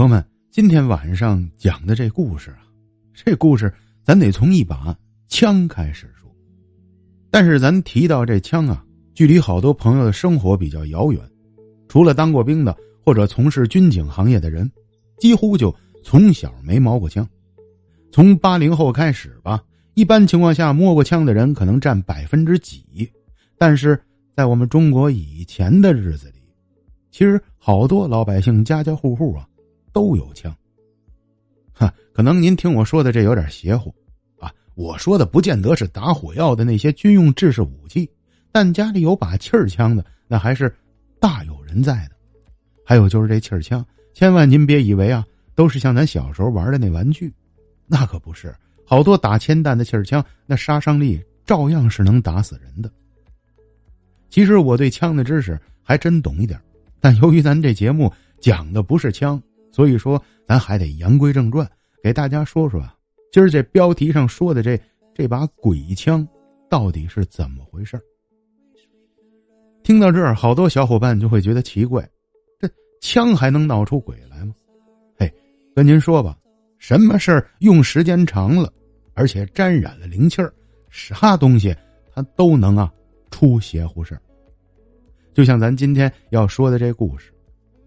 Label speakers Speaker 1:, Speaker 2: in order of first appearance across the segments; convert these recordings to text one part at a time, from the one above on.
Speaker 1: 朋友们，今天晚上讲的这故事啊，这故事咱得从一把枪开始说。但是咱提到这枪啊，距离好多朋友的生活比较遥远，除了当过兵的或者从事军警行业的人，几乎就从小没毛过枪。从八零后开始吧，一般情况下摸过枪的人可能占百分之几，但是在我们中国以前的日子里，其实好多老百姓家家户户啊。都有枪，哈，可能您听我说的这有点邪乎，啊，我说的不见得是打火药的那些军用制式武器，但家里有把气儿枪的，那还是大有人在的。还有就是这气儿枪，千万您别以为啊，都是像咱小时候玩的那玩具，那可不是，好多打铅弹的气儿枪，那杀伤力照样是能打死人的。其实我对枪的知识还真懂一点，但由于咱这节目讲的不是枪。所以说，咱还得言归正传，给大家说说啊，今儿这标题上说的这这把鬼枪到底是怎么回事听到这儿，好多小伙伴就会觉得奇怪，这枪还能闹出鬼来吗？嘿，跟您说吧，什么事儿用时间长了，而且沾染了灵气儿，啥东西它都能啊出邪乎事儿。就像咱今天要说的这故事，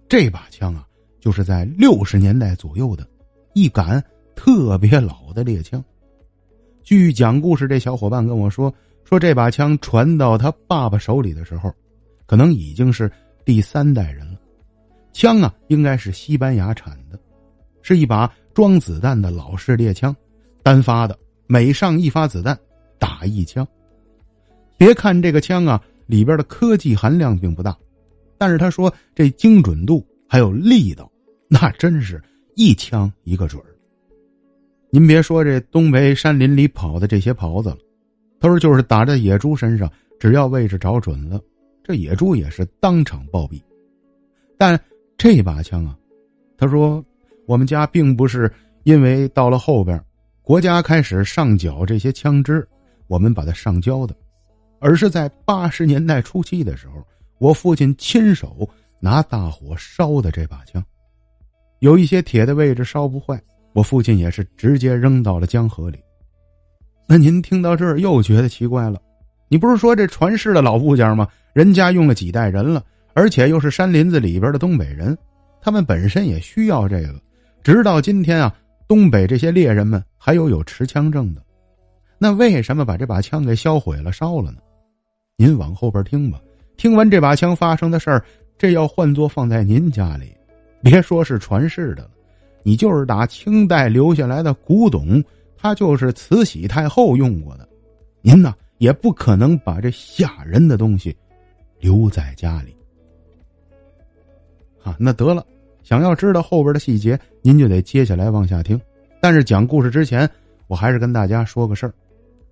Speaker 1: 这把枪啊。就是在六十年代左右的，一杆特别老的猎枪。据讲故事这小伙伴跟我说，说这把枪传到他爸爸手里的时候，可能已经是第三代人了。枪啊，应该是西班牙产的，是一把装子弹的老式猎枪，单发的，每上一发子弹打一枪。别看这个枪啊，里边的科技含量并不大，但是他说这精准度还有力道。那真是一枪一个准儿。您别说这东北山林里跑的这些狍子了，他说就是打在野猪身上，只要位置找准了，这野猪也是当场暴毙。但这把枪啊，他说我们家并不是因为到了后边，国家开始上缴这些枪支，我们把它上交的，而是在八十年代初期的时候，我父亲亲手拿大火烧的这把枪。有一些铁的位置烧不坏，我父亲也是直接扔到了江河里。那您听到这儿又觉得奇怪了，你不是说这传世的老物件吗？人家用了几代人了，而且又是山林子里边的东北人，他们本身也需要这个。直到今天啊，东北这些猎人们还有有持枪证的，那为什么把这把枪给销毁了、烧了呢？您往后边听吧。听完这把枪发生的事儿，这要换作放在您家里。别说是传世的了，你就是打清代留下来的古董，它就是慈禧太后用过的，您呢也不可能把这吓人的东西留在家里。啊，那得了，想要知道后边的细节，您就得接下来往下听。但是讲故事之前，我还是跟大家说个事儿。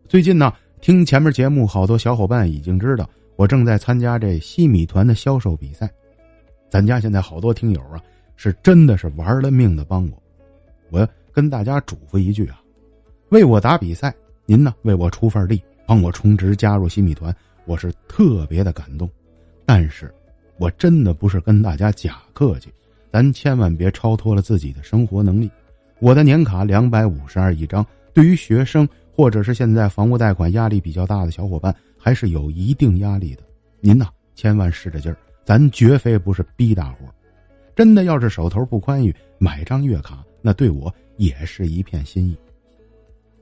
Speaker 1: 最近呢，听前面节目，好多小伙伴已经知道，我正在参加这西米团的销售比赛。咱家现在好多听友啊。是真的是玩了命的帮我，我要跟大家嘱咐一句啊，为我打比赛，您呢为我出份力，帮我充值加入新米团，我是特别的感动。但是，我真的不是跟大家假客气，咱千万别超脱了自己的生活能力。我的年卡两百五十二一张，对于学生或者是现在房屋贷款压力比较大的小伙伴，还是有一定压力的。您呐，千万使着劲儿，咱绝非不是逼大伙。真的要是手头不宽裕，买张月卡，那对我也是一片心意。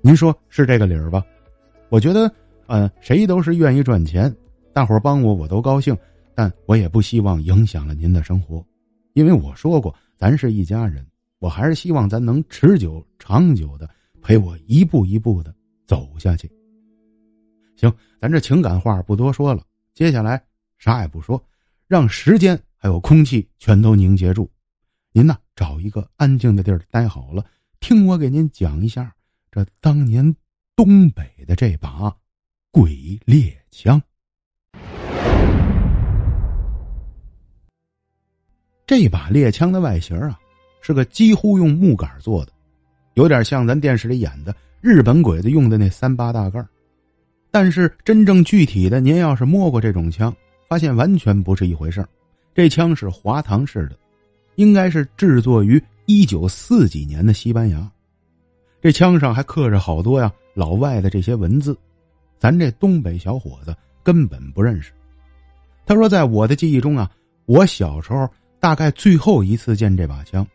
Speaker 1: 您说是这个理儿吧？我觉得，嗯，谁都是愿意赚钱，大伙儿帮我我都高兴，但我也不希望影响了您的生活，因为我说过，咱是一家人，我还是希望咱能持久、长久的陪我一步一步的走下去。行，咱这情感话不多说了，接下来啥也不说，让时间。还有空气全都凝结住，您呢找一个安静的地儿待好了，听我给您讲一下这当年东北的这把鬼猎枪。这把猎枪的外形啊，是个几乎用木杆做的，有点像咱电视里演的日本鬼子用的那三八大盖但是真正具体的，您要是摸过这种枪，发现完全不是一回事儿。这枪是滑膛式的，应该是制作于一九四几年的西班牙，这枪上还刻着好多呀老外的这些文字，咱这东北小伙子根本不认识。他说，在我的记忆中啊，我小时候大概最后一次见这把枪，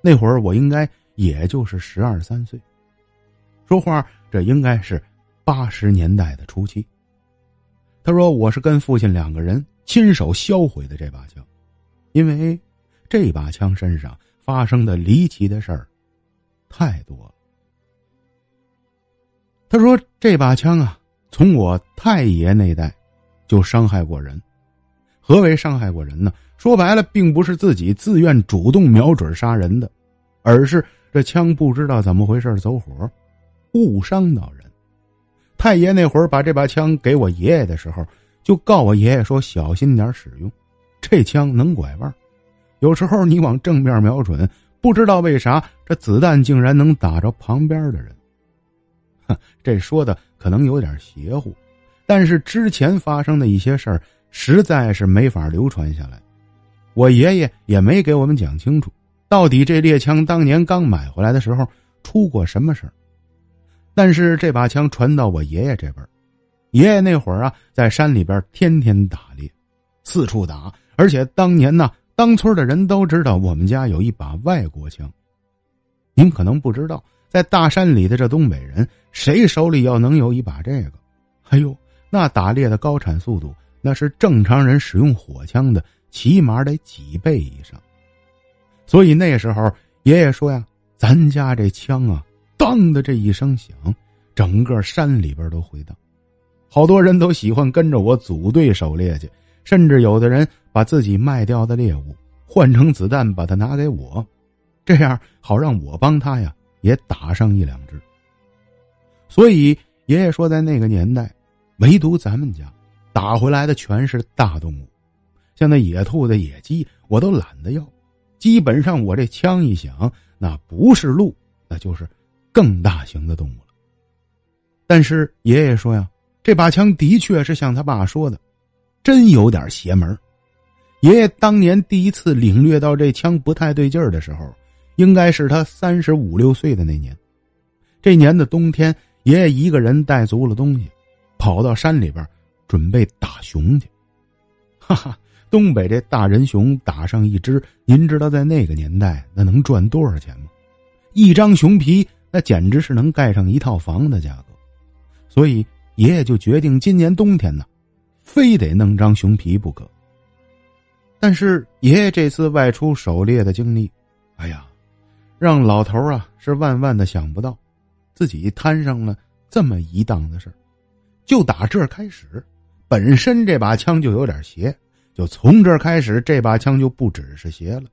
Speaker 1: 那会儿我应该也就是十二三岁。说话这应该是八十年代的初期。他说，我是跟父亲两个人亲手销毁的这把枪，因为这把枪身上。发生的离奇的事儿太多了。他说：“这把枪啊，从我太爷那代就伤害过人。何为伤害过人呢？说白了，并不是自己自愿主动瞄准杀人的，而是这枪不知道怎么回事走火，误伤到人。太爷那会儿把这把枪给我爷爷的时候，就告我爷爷说小心点使用，这枪能拐弯。”有时候你往正面瞄准，不知道为啥这子弹竟然能打着旁边的人。哼，这说的可能有点邪乎，但是之前发生的一些事儿实在是没法流传下来。我爷爷也没给我们讲清楚，到底这猎枪当年刚买回来的时候出过什么事儿。但是这把枪传到我爷爷这边，爷爷那会儿啊，在山里边天天打猎，四处打，而且当年呢。当村的人都知道我们家有一把外国枪。您可能不知道，在大山里的这东北人，谁手里要能有一把这个，哎呦，那打猎的高产速度，那是正常人使用火枪的起码得几倍以上。所以那时候爷爷说呀：“咱家这枪啊，当的这一声响，整个山里边都回荡，好多人都喜欢跟着我组队狩猎去。”甚至有的人把自己卖掉的猎物换成子弹，把它拿给我，这样好让我帮他呀也打上一两只。所以爷爷说，在那个年代，唯独咱们家打回来的全是大动物，像那野兔子、野鸡，我都懒得要。基本上我这枪一响，那不是鹿，那就是更大型的动物了。但是爷爷说呀，这把枪的确是像他爸说的。真有点邪门爷爷当年第一次领略到这枪不太对劲儿的时候，应该是他三十五六岁的那年。这年的冬天，爷爷一个人带足了东西，跑到山里边准备打熊去。哈哈，东北这大人熊打上一只，您知道在那个年代那能赚多少钱吗？一张熊皮那简直是能盖上一套房的价格。所以爷爷就决定今年冬天呢。非得弄张熊皮不可。但是爷爷这次外出狩猎的经历，哎呀，让老头啊是万万的想不到，自己摊上了这么一档子事儿。就打这开始，本身这把枪就有点邪，就从这开始，这把枪就不只是邪了。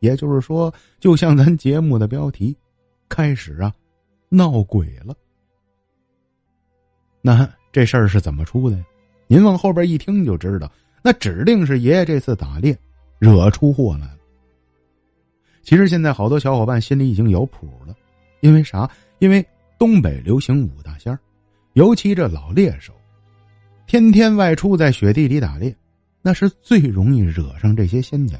Speaker 1: 也就是说，就像咱节目的标题，开始啊，闹鬼了。那这事儿是怎么出的？您往后边一听就知道，那指定是爷爷这次打猎惹出祸来了。其实现在好多小伙伴心里已经有谱了，因为啥？因为东北流行五大仙儿，尤其这老猎手，天天外出在雪地里打猎，那是最容易惹上这些仙家。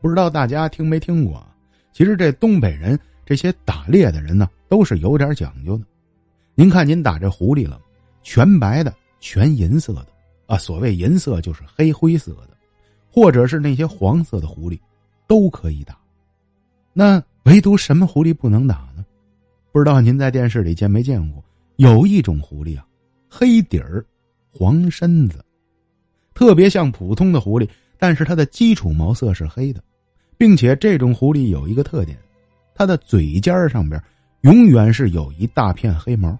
Speaker 1: 不知道大家听没听过？其实这东北人这些打猎的人呢，都是有点讲究的。您看，您打这狐狸了，全白的。全银色的啊，所谓银色就是黑灰色的，或者是那些黄色的狐狸，都可以打。那唯独什么狐狸不能打呢？不知道您在电视里见没见过？有一种狐狸啊，黑底儿，黄身子，特别像普通的狐狸，但是它的基础毛色是黑的，并且这种狐狸有一个特点，它的嘴尖上边永远是有一大片黑毛。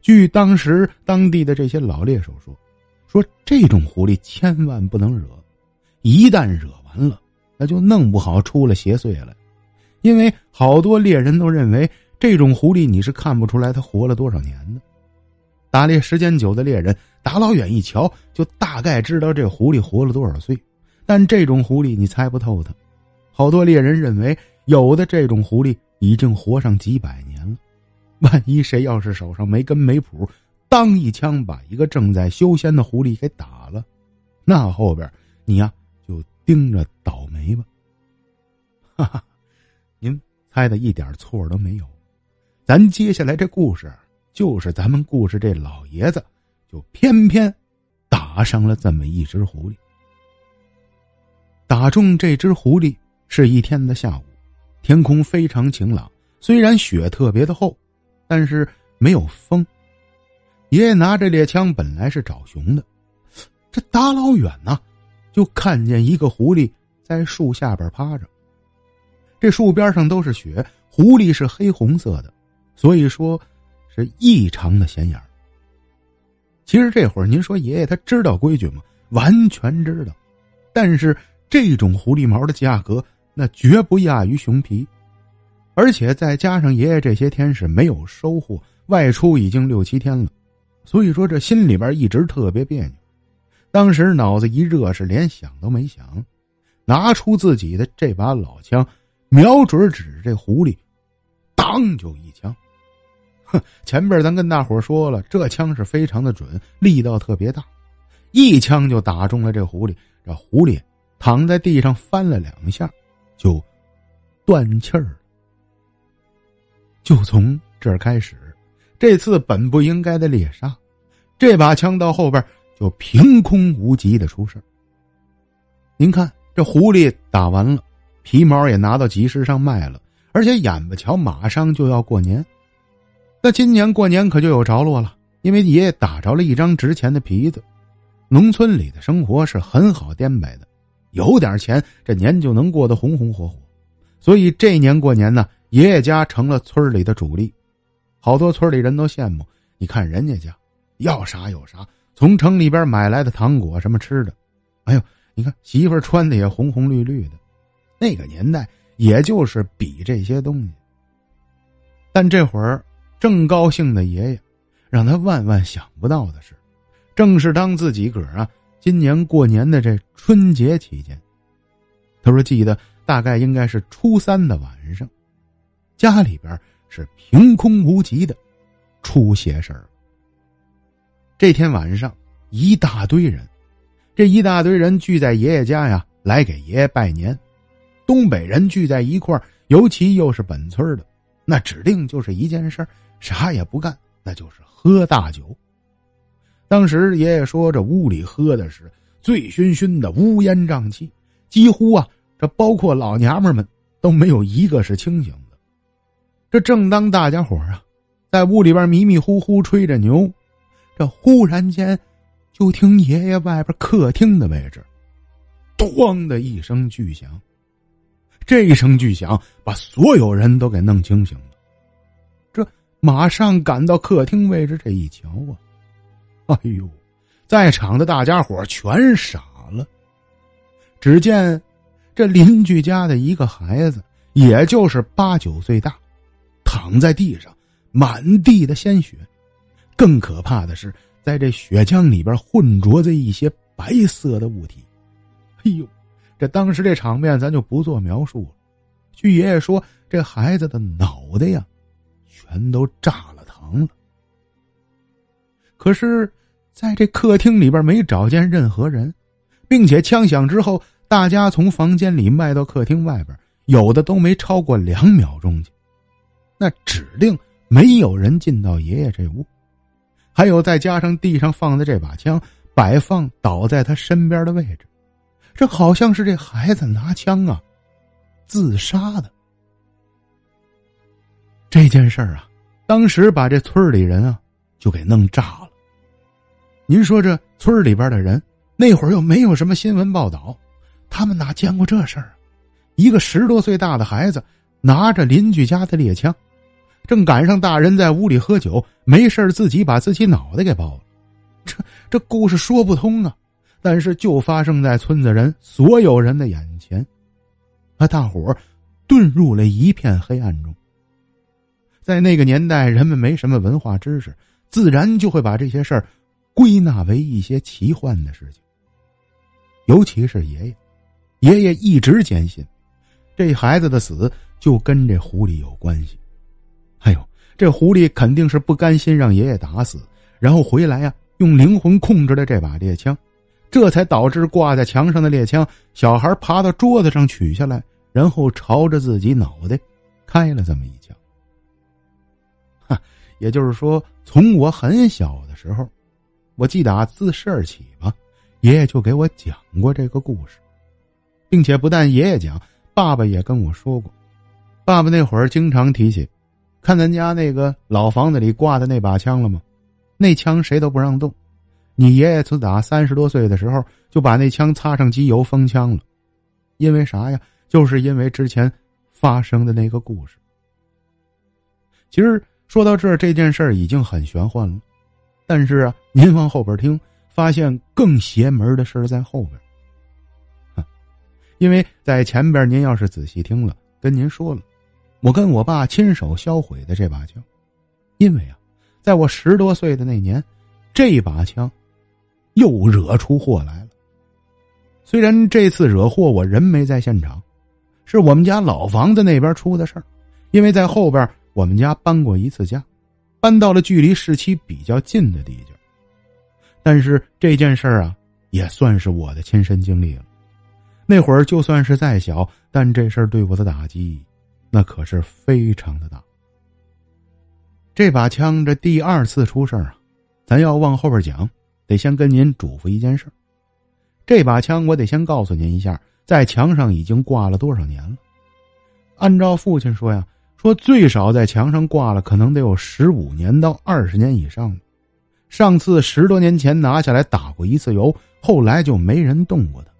Speaker 1: 据当时当地的这些老猎手说，说这种狐狸千万不能惹，一旦惹完了，那就弄不好出了邪祟来。因为好多猎人都认为这种狐狸你是看不出来它活了多少年的。打猎时间久的猎人，打老远一瞧就大概知道这狐狸活了多少岁，但这种狐狸你猜不透它。好多猎人认为，有的这种狐狸已经活上几百年了。万一谁要是手上没根没谱，当一枪把一个正在修仙的狐狸给打了，那后边你呀就盯着倒霉吧。哈哈，您猜的一点错都没有。咱接下来这故事，就是咱们故事这老爷子，就偏偏打上了这么一只狐狸。打中这只狐狸是一天的下午，天空非常晴朗，虽然雪特别的厚，但是没有风。爷爷拿着猎枪，本来是找熊的，这大老远呢，就看见一个狐狸在树下边趴着。这树边上都是雪，狐狸是黑红色的，所以说是异常的显眼。其实这会儿您说爷爷他知道规矩吗？完全知道，但是这种狐狸毛的价格那绝不亚于熊皮，而且再加上爷爷这些天是没有收获，外出已经六七天了。所以说，这心里边一直特别别扭。当时脑子一热，是连想都没想，拿出自己的这把老枪，瞄准指着这狐狸，当就一枪。哼，前边咱跟大伙说了，这枪是非常的准，力道特别大，一枪就打中了这狐狸。这狐狸躺在地上翻了两下，就断气儿。就从这儿开始。这次本不应该的猎杀，这把枪到后边就凭空无极的出事您看，这狐狸打完了，皮毛也拿到集市上卖了，而且眼巴瞧，马上就要过年。那今年过年可就有着落了，因为爷爷打着了一张值钱的皮子。农村里的生活是很好颠摆的，有点钱，这年就能过得红红火火。所以这年过年呢，爷爷家成了村里的主力。好多村里人都羡慕，你看人家家，要啥有啥，从城里边买来的糖果什么吃的，哎呦，你看媳妇穿的也红红绿绿的，那个年代也就是比这些东西。但这会儿正高兴的爷爷，让他万万想不到的是，正是当自己个儿啊，今年过年的这春节期间，他说记得大概应该是初三的晚上，家里边。是凭空无极的出邪事儿。这天晚上，一大堆人，这一大堆人聚在爷爷家呀，来给爷爷拜年。东北人聚在一块儿，尤其又是本村的，那指定就是一件事儿，啥也不干，那就是喝大酒。当时爷爷说，这屋里喝的是醉醺醺的，乌烟瘴气，几乎啊，这包括老娘们们都没有一个是清醒的。这正当大家伙啊，在屋里边迷迷糊糊吹着牛，这忽然间，就听爷爷外边客厅的位置，咣的一声巨响。这一声巨响把所有人都给弄清醒了。这马上赶到客厅位置，这一瞧啊，哎呦，在场的大家伙全傻了。只见这邻居家的一个孩子，也就是八九岁大。躺在地上，满地的鲜血。更可怕的是，在这血浆里边混浊着一些白色的物体。哎呦，这当时这场面咱就不做描述了。据爷爷说，这孩子的脑袋呀，全都炸了膛了。可是，在这客厅里边没找见任何人，并且枪响之后，大家从房间里迈到客厅外边，有的都没超过两秒钟去。那指定没有人进到爷爷这屋，还有再加上地上放的这把枪摆放倒在他身边的位置，这好像是这孩子拿枪啊自杀的。这件事儿啊，当时把这村里人啊就给弄炸了。您说这村里边的人那会儿又没有什么新闻报道，他们哪见过这事儿啊？一个十多岁大的孩子拿着邻居家的猎枪。正赶上大人在屋里喝酒，没事自己把自己脑袋给爆了。这这故事说不通啊！但是就发生在村子人所有人的眼前，啊，大伙遁入了一片黑暗中。在那个年代，人们没什么文化知识，自然就会把这些事儿归纳为一些奇幻的事情。尤其是爷爷，爷爷一直坚信，这孩子的死就跟这狐狸有关系。哎呦，这狐狸肯定是不甘心让爷爷打死，然后回来呀，用灵魂控制了这把猎枪，这才导致挂在墙上的猎枪，小孩爬到桌子上取下来，然后朝着自己脑袋开了这么一枪。哈，也就是说，从我很小的时候，我记得啊自事儿起吧，爷爷就给我讲过这个故事，并且不但爷爷讲，爸爸也跟我说过。爸爸那会儿经常提起，看咱家那个老房子里挂的那把枪了吗？那枪谁都不让动。你爷爷自打三十多岁的时候就把那枪擦上机油封枪了，因为啥呀？就是因为之前发生的那个故事。其实说到这儿，这件事儿已经很玄幻了，但是啊，您往后边听，发现更邪门的事在后边。因为在前边，您要是仔细听了，跟您说了，我跟我爸亲手销毁的这把枪，因为啊，在我十多岁的那年，这把枪。又惹出祸来了。虽然这次惹祸我人没在现场，是我们家老房子那边出的事儿。因为在后边我们家搬过一次家，搬到了距离市区比较近的地界。但是这件事儿啊，也算是我的亲身经历了。那会儿就算是再小，但这事儿对我的打击，那可是非常的大。这把枪这第二次出事儿啊，咱要往后边讲。得先跟您嘱咐一件事这把枪我得先告诉您一下，在墙上已经挂了多少年了。按照父亲说呀，说最少在墙上挂了可能得有十五年到二十年以上上次十多年前拿下来打过一次油，后来就没人动过它，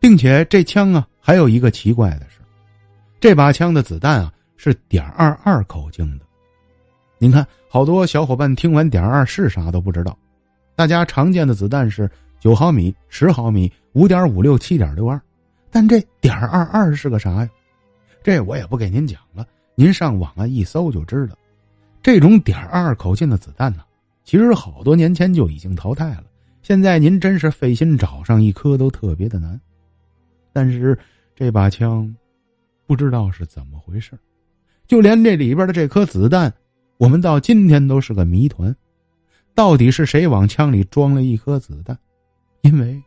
Speaker 1: 并且这枪啊还有一个奇怪的是，这把枪的子弹啊是点二二口径的。您看，好多小伙伴听完点二是啥都不知道。大家常见的子弹是九毫米、十毫米、五点五六、七点六二，但这点二二是个啥呀？这我也不给您讲了，您上网啊一搜就知道。这种点二口径的子弹呢，其实好多年前就已经淘汰了。现在您真是费心找上一颗都特别的难。但是这把枪，不知道是怎么回事就连这里边的这颗子弹，我们到今天都是个谜团。到底是谁往枪里装了一颗子弹？因为，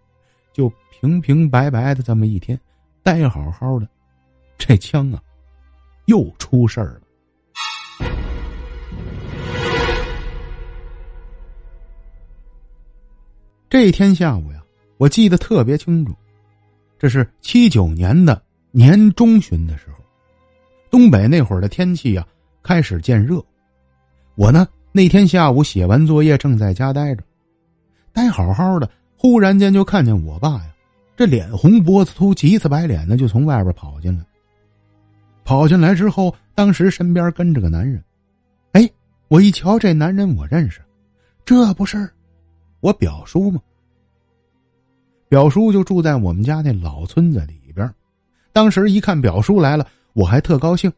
Speaker 1: 就平平白白的这么一天，待好好的，这枪啊，又出事儿了。这一天下午呀，我记得特别清楚，这是七九年的年中旬的时候，东北那会儿的天气呀开始渐热，我呢。那天下午写完作业，正在家待着，待好好的，忽然间就看见我爸呀，这脸红脖子粗，急赤白脸的就从外边跑进来。跑进来之后，当时身边跟着个男人，哎，我一瞧这男人我认识，这不是我表叔吗？表叔就住在我们家那老村子里边。当时一看表叔来了，我还特高兴，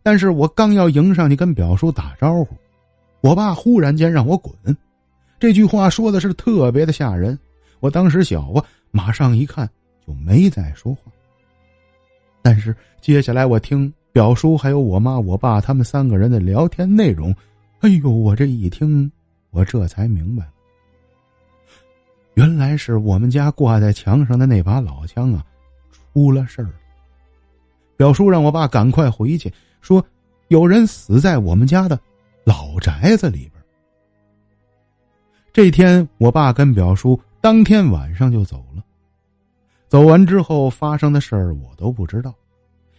Speaker 1: 但是我刚要迎上去跟表叔打招呼。我爸忽然间让我滚，这句话说的是特别的吓人。我当时小啊，马上一看就没再说话。但是接下来我听表叔还有我妈、我爸他们三个人的聊天内容，哎呦，我这一听，我这才明白，原来是我们家挂在墙上的那把老枪啊，出了事儿。表叔让我爸赶快回去，说有人死在我们家的。老宅子里边，这天我爸跟表叔当天晚上就走了。走完之后发生的事儿我都不知道，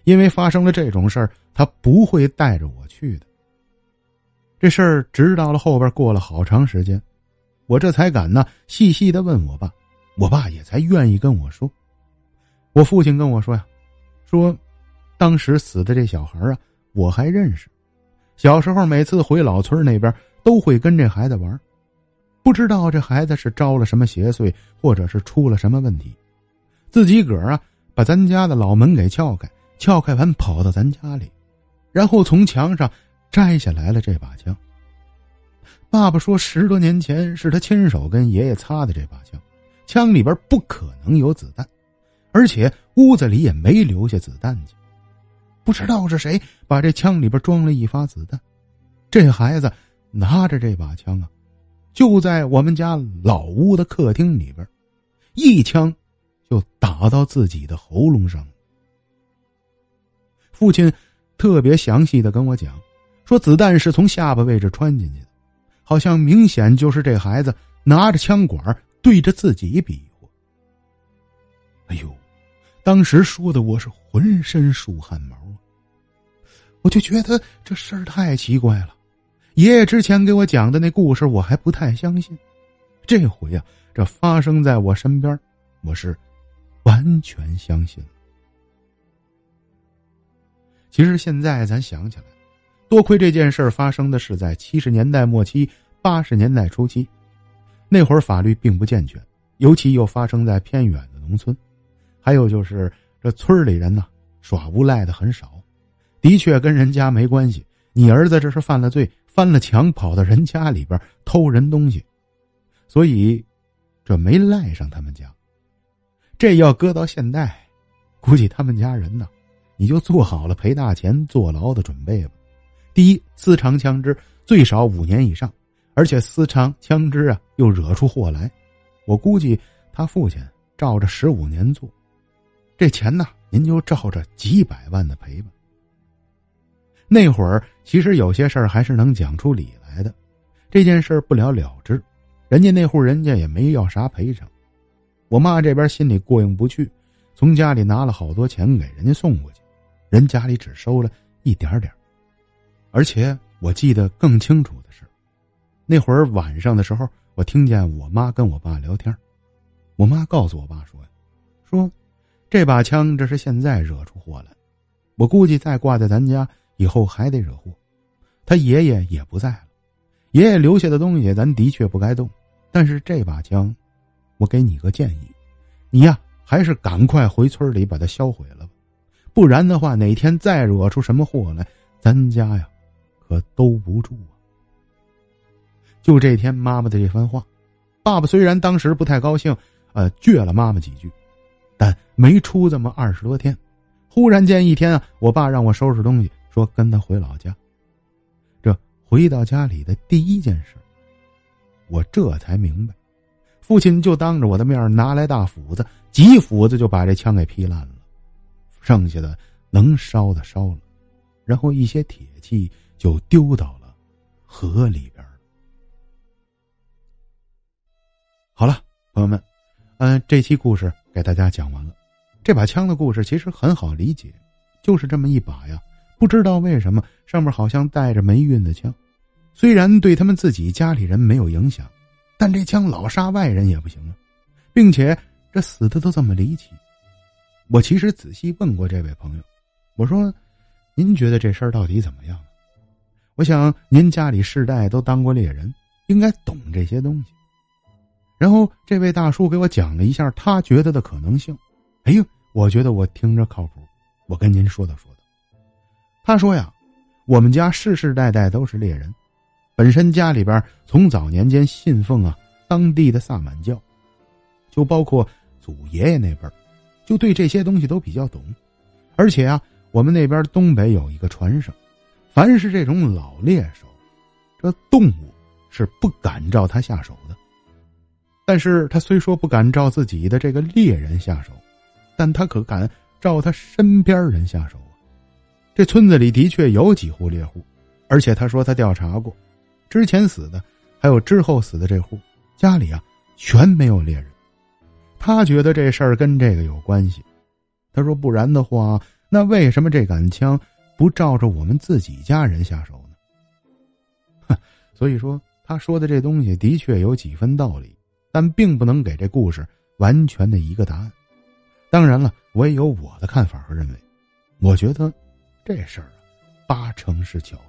Speaker 1: 因为发生了这种事儿，他不会带着我去的。这事儿直到了后边过了好长时间，我这才敢呢细细的问我爸，我爸也才愿意跟我说。我父亲跟我说呀，说当时死的这小孩啊，我还认识。小时候，每次回老村那边，都会跟这孩子玩。不知道这孩子是招了什么邪祟，或者是出了什么问题，自己个儿啊，把咱家的老门给撬开，撬开完跑到咱家里，然后从墙上摘下来了这把枪。爸爸说，十多年前是他亲手跟爷爷擦的这把枪，枪里边不可能有子弹，而且屋子里也没留下子弹去。不知道是谁把这枪里边装了一发子弹，这孩子拿着这把枪啊，就在我们家老屋的客厅里边，一枪就打到自己的喉咙上。父亲特别详细的跟我讲，说子弹是从下巴位置穿进去的，好像明显就是这孩子拿着枪管对着自己比划。哎呦，当时说的我是浑身竖汗毛啊！我就觉得这事儿太奇怪了。爷爷之前给我讲的那故事，我还不太相信。这回啊，这发生在我身边，我是完全相信。其实现在咱想起来，多亏这件事发生的是在七十年代末期、八十年代初期，那会儿法律并不健全，尤其又发生在偏远的农村，还有就是这村里人呢耍无赖的很少，的确跟人家没关系。你儿子这是犯了罪。翻了墙跑到人家里边偷人东西，所以这没赖上他们家。这要搁到现代，估计他们家人呢，你就做好了赔大钱坐牢的准备吧。第一，私藏枪支最少五年以上，而且私藏枪支啊又惹出祸来，我估计他父亲照着十五年做，这钱呢您就照着几百万的赔吧。那会儿其实有些事儿还是能讲出理来的，这件事不了了之，人家那户人家也没要啥赔偿，我妈这边心里过意不去，从家里拿了好多钱给人家送过去，人家里只收了一点点而且我记得更清楚的是，那会儿晚上的时候，我听见我妈跟我爸聊天，我妈告诉我爸说：“说这把枪这是现在惹出祸来，我估计再挂在咱家。”以后还得惹祸，他爷爷也不在了，爷爷留下的东西咱的确不该动，但是这把枪，我给你个建议，你呀还是赶快回村里把它销毁了吧，不然的话哪天再惹出什么祸来，咱家呀可兜不住啊。就这天妈妈的这番话，爸爸虽然当时不太高兴，呃，倔了妈妈几句，但没出这么二十多天，忽然间一天啊，我爸让我收拾东西。说跟他回老家。这回到家里的第一件事，我这才明白，父亲就当着我的面拿来大斧子，几斧子就把这枪给劈烂了，剩下的能烧的烧了，然后一些铁器就丢到了河里边好了，朋友们，嗯，这期故事给大家讲完了。这把枪的故事其实很好理解，就是这么一把呀。不知道为什么上面好像带着霉运的枪，虽然对他们自己家里人没有影响，但这枪老杀外人也不行啊，并且这死的都这么离奇。我其实仔细问过这位朋友，我说：“您觉得这事儿到底怎么样？”我想您家里世代都当过猎人，应该懂这些东西。然后这位大叔给我讲了一下他觉得的可能性。哎呦，我觉得我听着靠谱，我跟您说道说道。他说呀，我们家世世代代都是猎人，本身家里边从早年间信奉啊当地的萨满教，就包括祖爷爷那辈，就对这些东西都比较懂。而且啊，我们那边东北有一个传声，凡是这种老猎手，这动物是不敢照他下手的。但是他虽说不敢照自己的这个猎人下手，但他可敢照他身边人下手啊。这村子里的确有几户猎户，而且他说他调查过，之前死的还有之后死的这户家里啊全没有猎人。他觉得这事儿跟这个有关系。他说不然的话，那为什么这杆枪不照着我们自己家人下手呢？哼，所以说他说的这东西的确有几分道理，但并不能给这故事完全的一个答案。当然了，我也有我的看法和认为，我觉得。这事儿啊，八成是巧合。